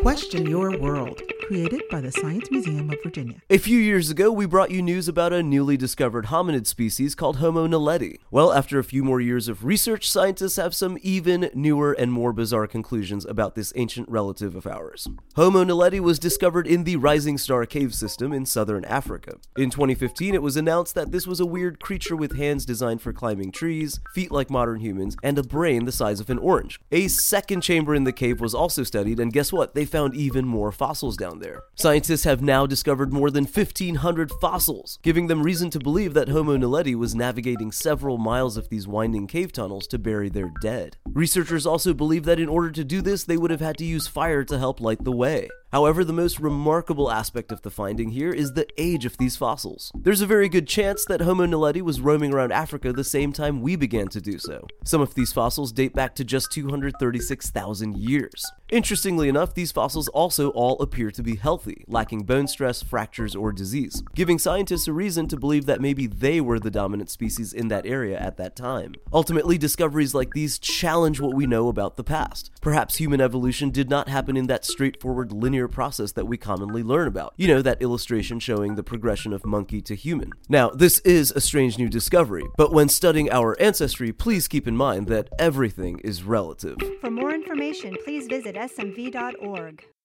Question Your World, created by the Science Museum of Virginia. A few years ago, we brought you news about a newly discovered hominid species called Homo naledi. Well, after a few more years of research, scientists have some even newer and more bizarre conclusions about this ancient relative of ours. Homo naledi was discovered in the Rising Star Cave System in southern Africa. In 2015, it was announced that this was a weird creature with hands designed for climbing trees, feet like modern humans, and a brain the size of an orange. A second chamber in the cave was also studied, and guess what? They found even more fossils down there. Scientists have now discovered more than 1,500 fossils, giving them reason to believe that Homo naledi was navigating several miles of these winding cave tunnels to bury their dead. Researchers also believe that in order to do this, they would have had to use fire to help light the way. However, the most remarkable aspect of the finding here is the age of these fossils. There's a very good chance that Homo naledi was roaming around Africa the same time we began to do so. Some of these fossils date back to just 236,000 years. Interestingly enough, these fossils also all appear to be healthy, lacking bone stress, fractures, or disease, giving scientists a reason to believe that maybe they were the dominant species in that area at that time. Ultimately, discoveries like these challenge what we know about the past. Perhaps human evolution did not happen in that straightforward linear process that we commonly learn about. You know, that illustration showing the progression of monkey to human. Now, this is a strange new discovery, but when studying our ancestry, please keep in mind that everything is relative. For more information, please visit smv.org.